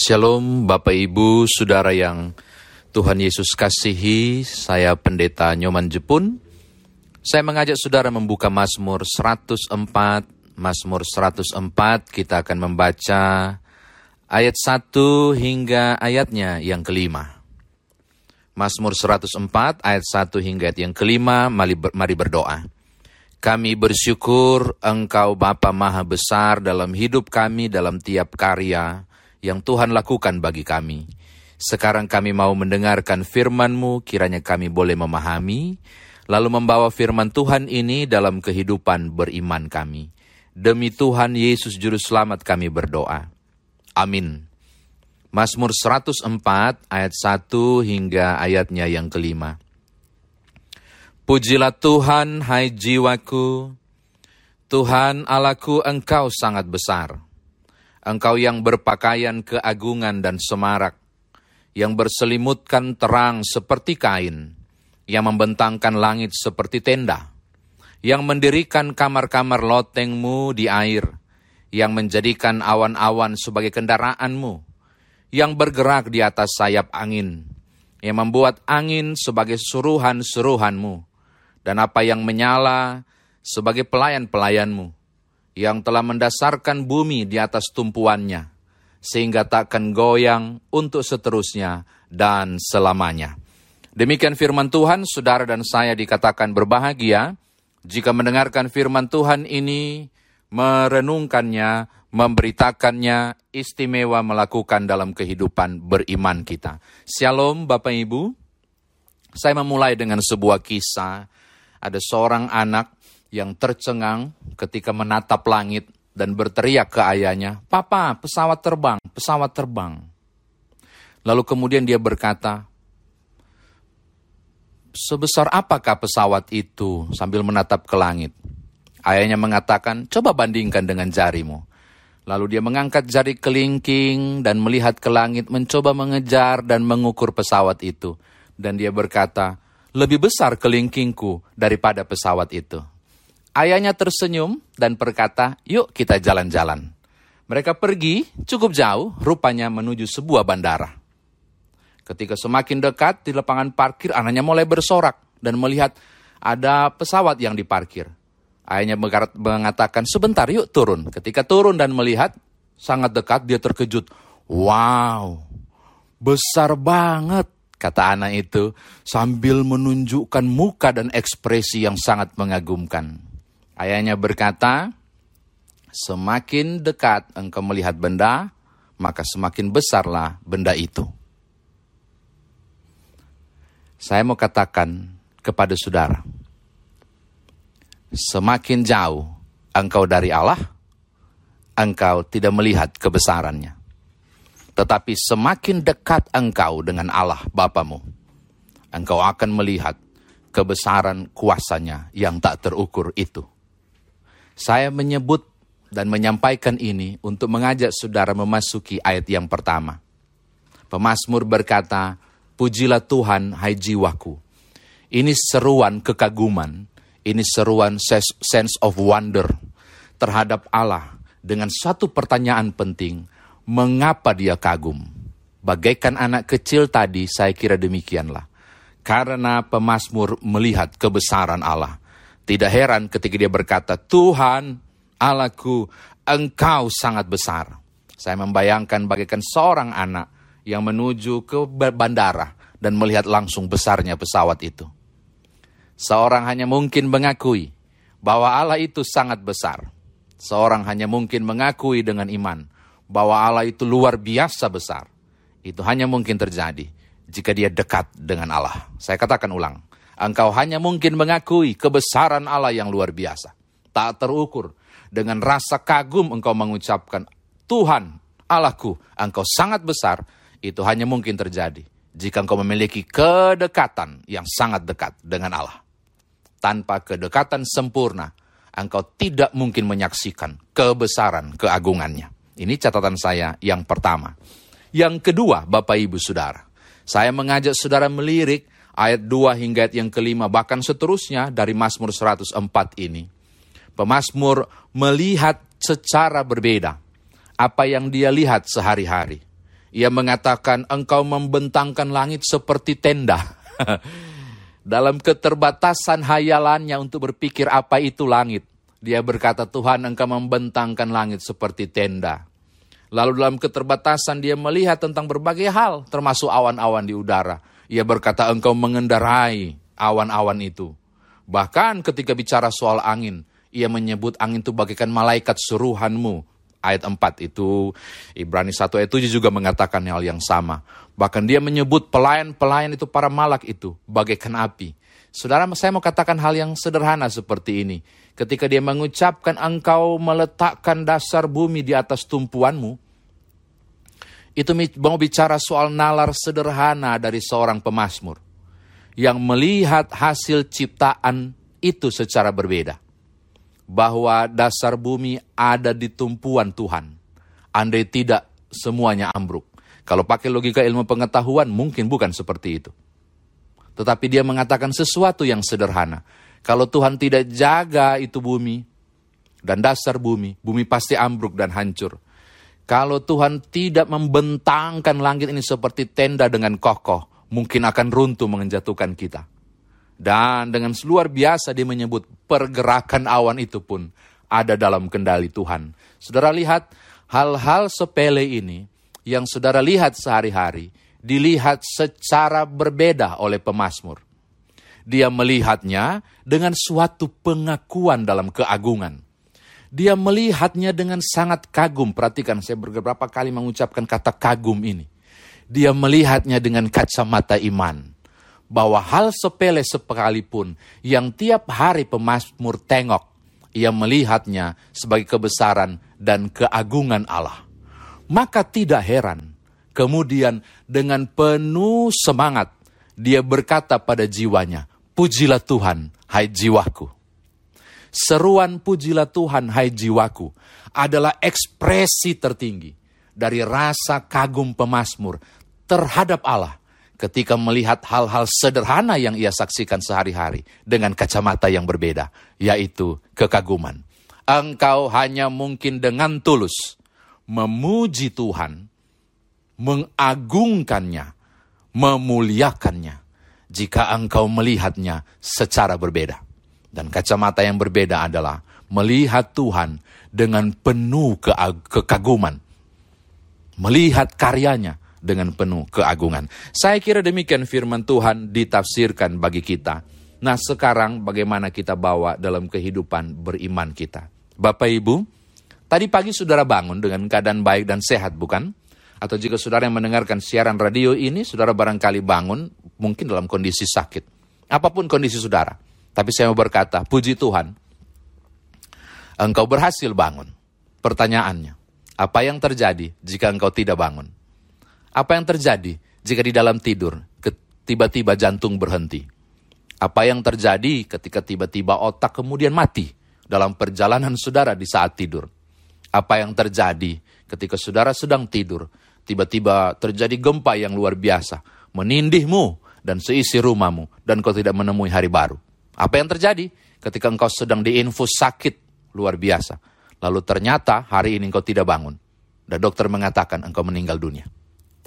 Shalom Bapak Ibu, Saudara yang Tuhan Yesus kasihi, saya Pendeta Nyoman Jepun. Saya mengajak Saudara membuka Mazmur 104, Mazmur 104 kita akan membaca ayat 1 hingga ayatnya yang kelima. Mazmur 104 ayat 1 hingga ayat yang kelima, mari, berdoa. Kami bersyukur Engkau Bapa Maha Besar dalam hidup kami, dalam tiap karya, yang Tuhan lakukan bagi kami. Sekarang kami mau mendengarkan firman-Mu, kiranya kami boleh memahami, lalu membawa firman Tuhan ini dalam kehidupan beriman kami. Demi Tuhan Yesus Juru Selamat kami berdoa. Amin. Mazmur 104 ayat 1 hingga ayatnya yang kelima. Pujilah Tuhan, hai jiwaku. Tuhan Allahku, Engkau sangat besar Engkau yang berpakaian keagungan dan semarak, yang berselimutkan terang seperti kain, yang membentangkan langit seperti tenda, yang mendirikan kamar-kamar lotengmu di air, yang menjadikan awan-awan sebagai kendaraanmu, yang bergerak di atas sayap angin, yang membuat angin sebagai suruhan-suruhanmu, dan apa yang menyala sebagai pelayan-pelayanmu yang telah mendasarkan bumi di atas tumpuannya, sehingga takkan goyang untuk seterusnya dan selamanya. Demikian firman Tuhan, saudara dan saya dikatakan berbahagia jika mendengarkan firman Tuhan ini, merenungkannya, memberitakannya, istimewa melakukan dalam kehidupan beriman kita. Shalom Bapak Ibu, saya memulai dengan sebuah kisah. Ada seorang anak yang tercengang ketika menatap langit dan berteriak ke ayahnya, "Papa, pesawat terbang, pesawat terbang." Lalu kemudian dia berkata, "Sebesar apakah pesawat itu?" sambil menatap ke langit. Ayahnya mengatakan, "Coba bandingkan dengan jarimu." Lalu dia mengangkat jari kelingking dan melihat ke langit, mencoba mengejar dan mengukur pesawat itu. Dan dia berkata, "Lebih besar kelingkingku daripada pesawat itu." Ayahnya tersenyum dan berkata, yuk kita jalan-jalan. Mereka pergi cukup jauh, rupanya menuju sebuah bandara. Ketika semakin dekat di lapangan parkir, anaknya mulai bersorak dan melihat ada pesawat yang diparkir. Ayahnya mengatakan, sebentar yuk turun. Ketika turun dan melihat, sangat dekat dia terkejut. Wow, besar banget, kata anak itu sambil menunjukkan muka dan ekspresi yang sangat mengagumkan. Ayahnya berkata, semakin dekat engkau melihat benda, maka semakin besarlah benda itu. Saya mau katakan kepada saudara, semakin jauh engkau dari Allah, engkau tidak melihat kebesarannya. Tetapi semakin dekat engkau dengan Allah Bapamu, engkau akan melihat kebesaran kuasanya yang tak terukur itu. Saya menyebut dan menyampaikan ini untuk mengajak saudara memasuki ayat yang pertama. Pemasmur berkata, Pujilah Tuhan, hai jiwaku. Ini seruan kekaguman, ini seruan sense of wonder terhadap Allah dengan satu pertanyaan penting, mengapa dia kagum? Bagaikan anak kecil tadi, saya kira demikianlah. Karena pemasmur melihat kebesaran Allah. Tidak heran ketika dia berkata, Tuhan Allahku, engkau sangat besar. Saya membayangkan bagaikan seorang anak yang menuju ke bandara dan melihat langsung besarnya pesawat itu. Seorang hanya mungkin mengakui bahwa Allah itu sangat besar. Seorang hanya mungkin mengakui dengan iman bahwa Allah itu luar biasa besar. Itu hanya mungkin terjadi jika dia dekat dengan Allah. Saya katakan ulang, engkau hanya mungkin mengakui kebesaran Allah yang luar biasa. Tak terukur. Dengan rasa kagum engkau mengucapkan, Tuhan Allahku, engkau sangat besar. Itu hanya mungkin terjadi jika engkau memiliki kedekatan yang sangat dekat dengan Allah. Tanpa kedekatan sempurna, engkau tidak mungkin menyaksikan kebesaran keagungannya. Ini catatan saya yang pertama. Yang kedua, Bapak Ibu Saudara, saya mengajak saudara melirik ayat 2 hingga ayat yang kelima, bahkan seterusnya dari Mazmur 104 ini. Pemasmur melihat secara berbeda apa yang dia lihat sehari-hari. Ia mengatakan, engkau membentangkan langit seperti tenda. Dalam keterbatasan hayalannya untuk berpikir apa itu langit. Dia berkata, Tuhan engkau membentangkan langit seperti tenda. Lalu dalam keterbatasan dia melihat tentang berbagai hal, termasuk awan-awan di udara. Ia berkata, engkau mengendarai awan-awan itu. Bahkan ketika bicara soal angin, ia menyebut angin itu bagaikan malaikat suruhanmu ayat 4 itu Ibrani 1 ayat 7 juga mengatakan hal yang sama. Bahkan dia menyebut pelayan-pelayan itu para malak itu bagaikan api. Saudara, saya mau katakan hal yang sederhana seperti ini. Ketika dia mengucapkan engkau meletakkan dasar bumi di atas tumpuanmu, itu mau bicara soal nalar sederhana dari seorang pemazmur yang melihat hasil ciptaan itu secara berbeda bahwa dasar bumi ada di tumpuan Tuhan. Andai tidak, semuanya ambruk. Kalau pakai logika ilmu pengetahuan, mungkin bukan seperti itu. Tetapi dia mengatakan sesuatu yang sederhana. Kalau Tuhan tidak jaga itu bumi dan dasar bumi, bumi pasti ambruk dan hancur. Kalau Tuhan tidak membentangkan langit ini seperti tenda dengan kokoh, mungkin akan runtuh menjatuhkan kita. Dan dengan luar biasa dia menyebut pergerakan awan itu pun ada dalam kendali Tuhan. Saudara lihat hal-hal sepele ini yang saudara lihat sehari-hari dilihat secara berbeda oleh pemazmur. Dia melihatnya dengan suatu pengakuan dalam keagungan. Dia melihatnya dengan sangat kagum. Perhatikan saya beberapa kali mengucapkan kata kagum ini. Dia melihatnya dengan kacamata iman bahwa hal sepele sekalipun yang tiap hari pemazmur tengok, ia melihatnya sebagai kebesaran dan keagungan Allah. Maka tidak heran, kemudian dengan penuh semangat, dia berkata pada jiwanya, Pujilah Tuhan, hai jiwaku. Seruan pujilah Tuhan, hai jiwaku, adalah ekspresi tertinggi dari rasa kagum pemazmur terhadap Allah ketika melihat hal-hal sederhana yang ia saksikan sehari-hari dengan kacamata yang berbeda, yaitu kekaguman. Engkau hanya mungkin dengan tulus memuji Tuhan, mengagungkannya, memuliakannya, jika engkau melihatnya secara berbeda. Dan kacamata yang berbeda adalah melihat Tuhan dengan penuh kekaguman, melihat karyanya, dengan penuh keagungan. Saya kira demikian firman Tuhan ditafsirkan bagi kita. Nah sekarang bagaimana kita bawa dalam kehidupan beriman kita. Bapak Ibu, tadi pagi saudara bangun dengan keadaan baik dan sehat bukan? Atau jika saudara yang mendengarkan siaran radio ini, saudara barangkali bangun mungkin dalam kondisi sakit. Apa pun kondisi saudara. Tapi saya mau berkata, puji Tuhan, engkau berhasil bangun. Pertanyaannya, apa yang terjadi jika engkau tidak bangun? Apa yang terjadi jika di dalam tidur tiba-tiba jantung berhenti? Apa yang terjadi ketika tiba-tiba otak kemudian mati dalam perjalanan saudara di saat tidur? Apa yang terjadi ketika saudara sedang tidur, tiba-tiba terjadi gempa yang luar biasa, menindihmu dan seisi rumahmu, dan kau tidak menemui hari baru? Apa yang terjadi ketika engkau sedang diinfus sakit luar biasa, lalu ternyata hari ini engkau tidak bangun, dan dokter mengatakan engkau meninggal dunia?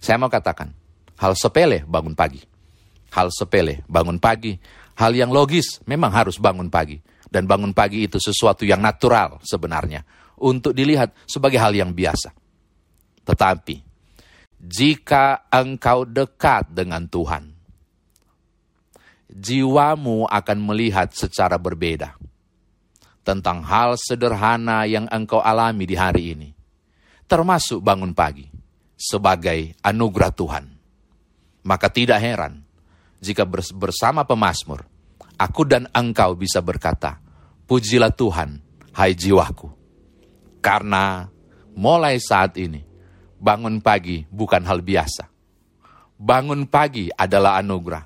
Saya mau katakan, hal sepele bangun pagi. Hal sepele bangun pagi. Hal yang logis memang harus bangun pagi. Dan bangun pagi itu sesuatu yang natural sebenarnya. Untuk dilihat sebagai hal yang biasa. Tetapi, jika engkau dekat dengan Tuhan, jiwamu akan melihat secara berbeda tentang hal sederhana yang engkau alami di hari ini, termasuk bangun pagi sebagai anugerah Tuhan. Maka tidak heran jika bersama pemazmur, aku dan engkau bisa berkata, Pujilah Tuhan, hai jiwaku. Karena mulai saat ini, bangun pagi bukan hal biasa. Bangun pagi adalah anugerah.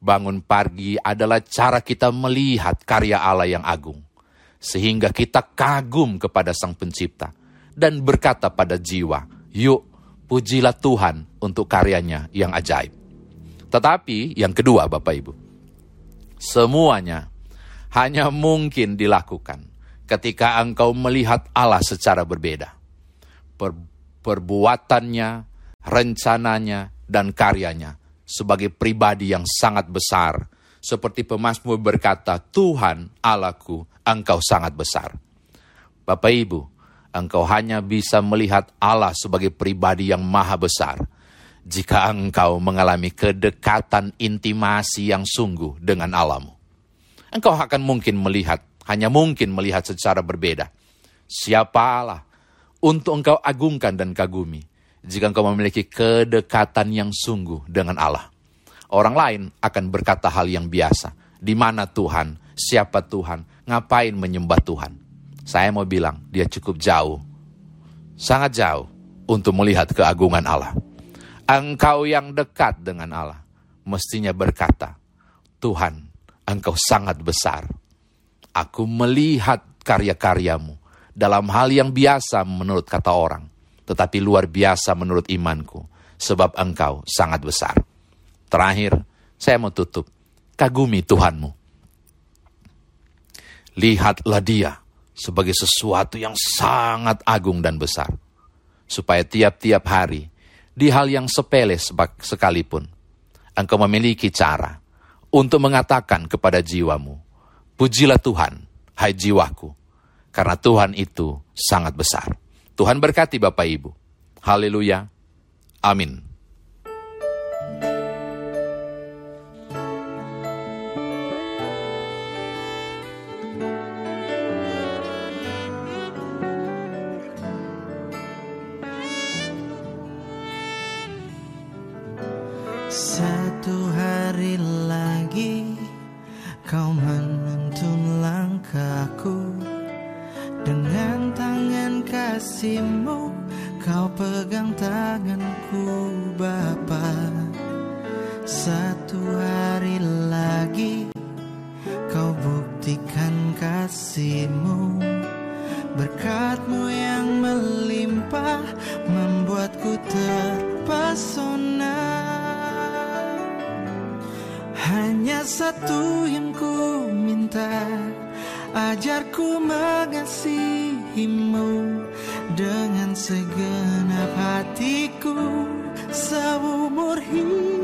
Bangun pagi adalah cara kita melihat karya Allah yang agung. Sehingga kita kagum kepada Sang Pencipta. Dan berkata pada jiwa, yuk pujilah Tuhan untuk karyanya yang ajaib. Tetapi yang kedua Bapak Ibu, semuanya hanya mungkin dilakukan ketika engkau melihat Allah secara berbeda. Per, perbuatannya, rencananya, dan karyanya sebagai pribadi yang sangat besar. Seperti pemazmur berkata, Tuhan Allahku, engkau sangat besar. Bapak Ibu, engkau hanya bisa melihat Allah sebagai pribadi yang maha besar jika engkau mengalami kedekatan intimasi yang sungguh dengan Allahmu. Engkau akan mungkin melihat, hanya mungkin melihat secara berbeda. Siapa Allah untuk engkau agungkan dan kagumi jika engkau memiliki kedekatan yang sungguh dengan Allah. Orang lain akan berkata hal yang biasa. Di mana Tuhan? Siapa Tuhan? Ngapain menyembah Tuhan? Saya mau bilang, dia cukup jauh. Sangat jauh untuk melihat keagungan Allah. Engkau yang dekat dengan Allah mestinya berkata, Tuhan, engkau sangat besar. Aku melihat karya-karyamu dalam hal yang biasa menurut kata orang, tetapi luar biasa menurut imanku, sebab engkau sangat besar. Terakhir, saya mau tutup. Kagumi Tuhanmu. Lihatlah dia sebagai sesuatu yang sangat agung dan besar. Supaya tiap-tiap hari, di hal yang sepele sekalipun, engkau memiliki cara untuk mengatakan kepada jiwamu, Pujilah Tuhan, hai jiwaku, karena Tuhan itu sangat besar. Tuhan berkati Bapak Ibu. Haleluya. Amin. satu hari lagi Kau buktikan kasihmu. Berkatmu yang melimpah Membuatku terpesona. Hanya satu yang ku minta Ajarku mengasihimu. Dengan segenap hatiku Seumur hidup.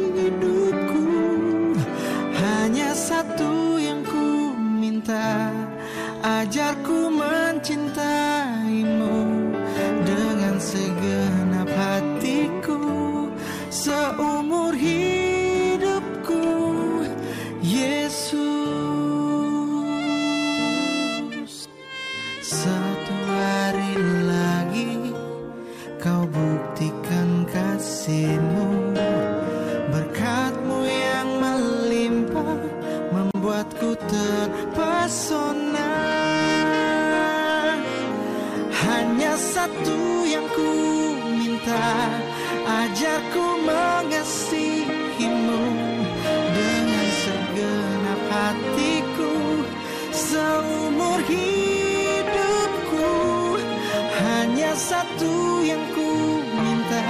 satu yang ku minta.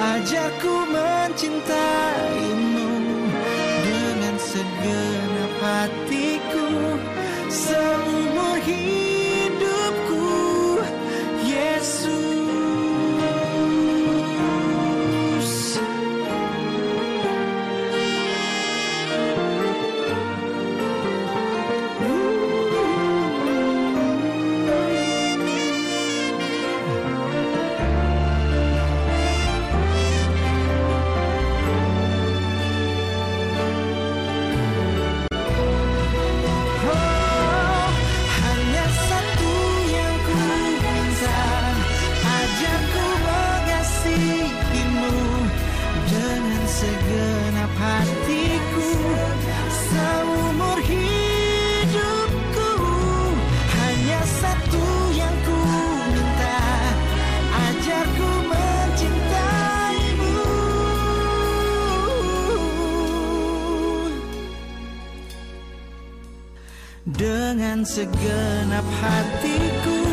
Ajar ku mencintaimu Dengan segenap hatiku. Seumur hidup dengan segenap hatiku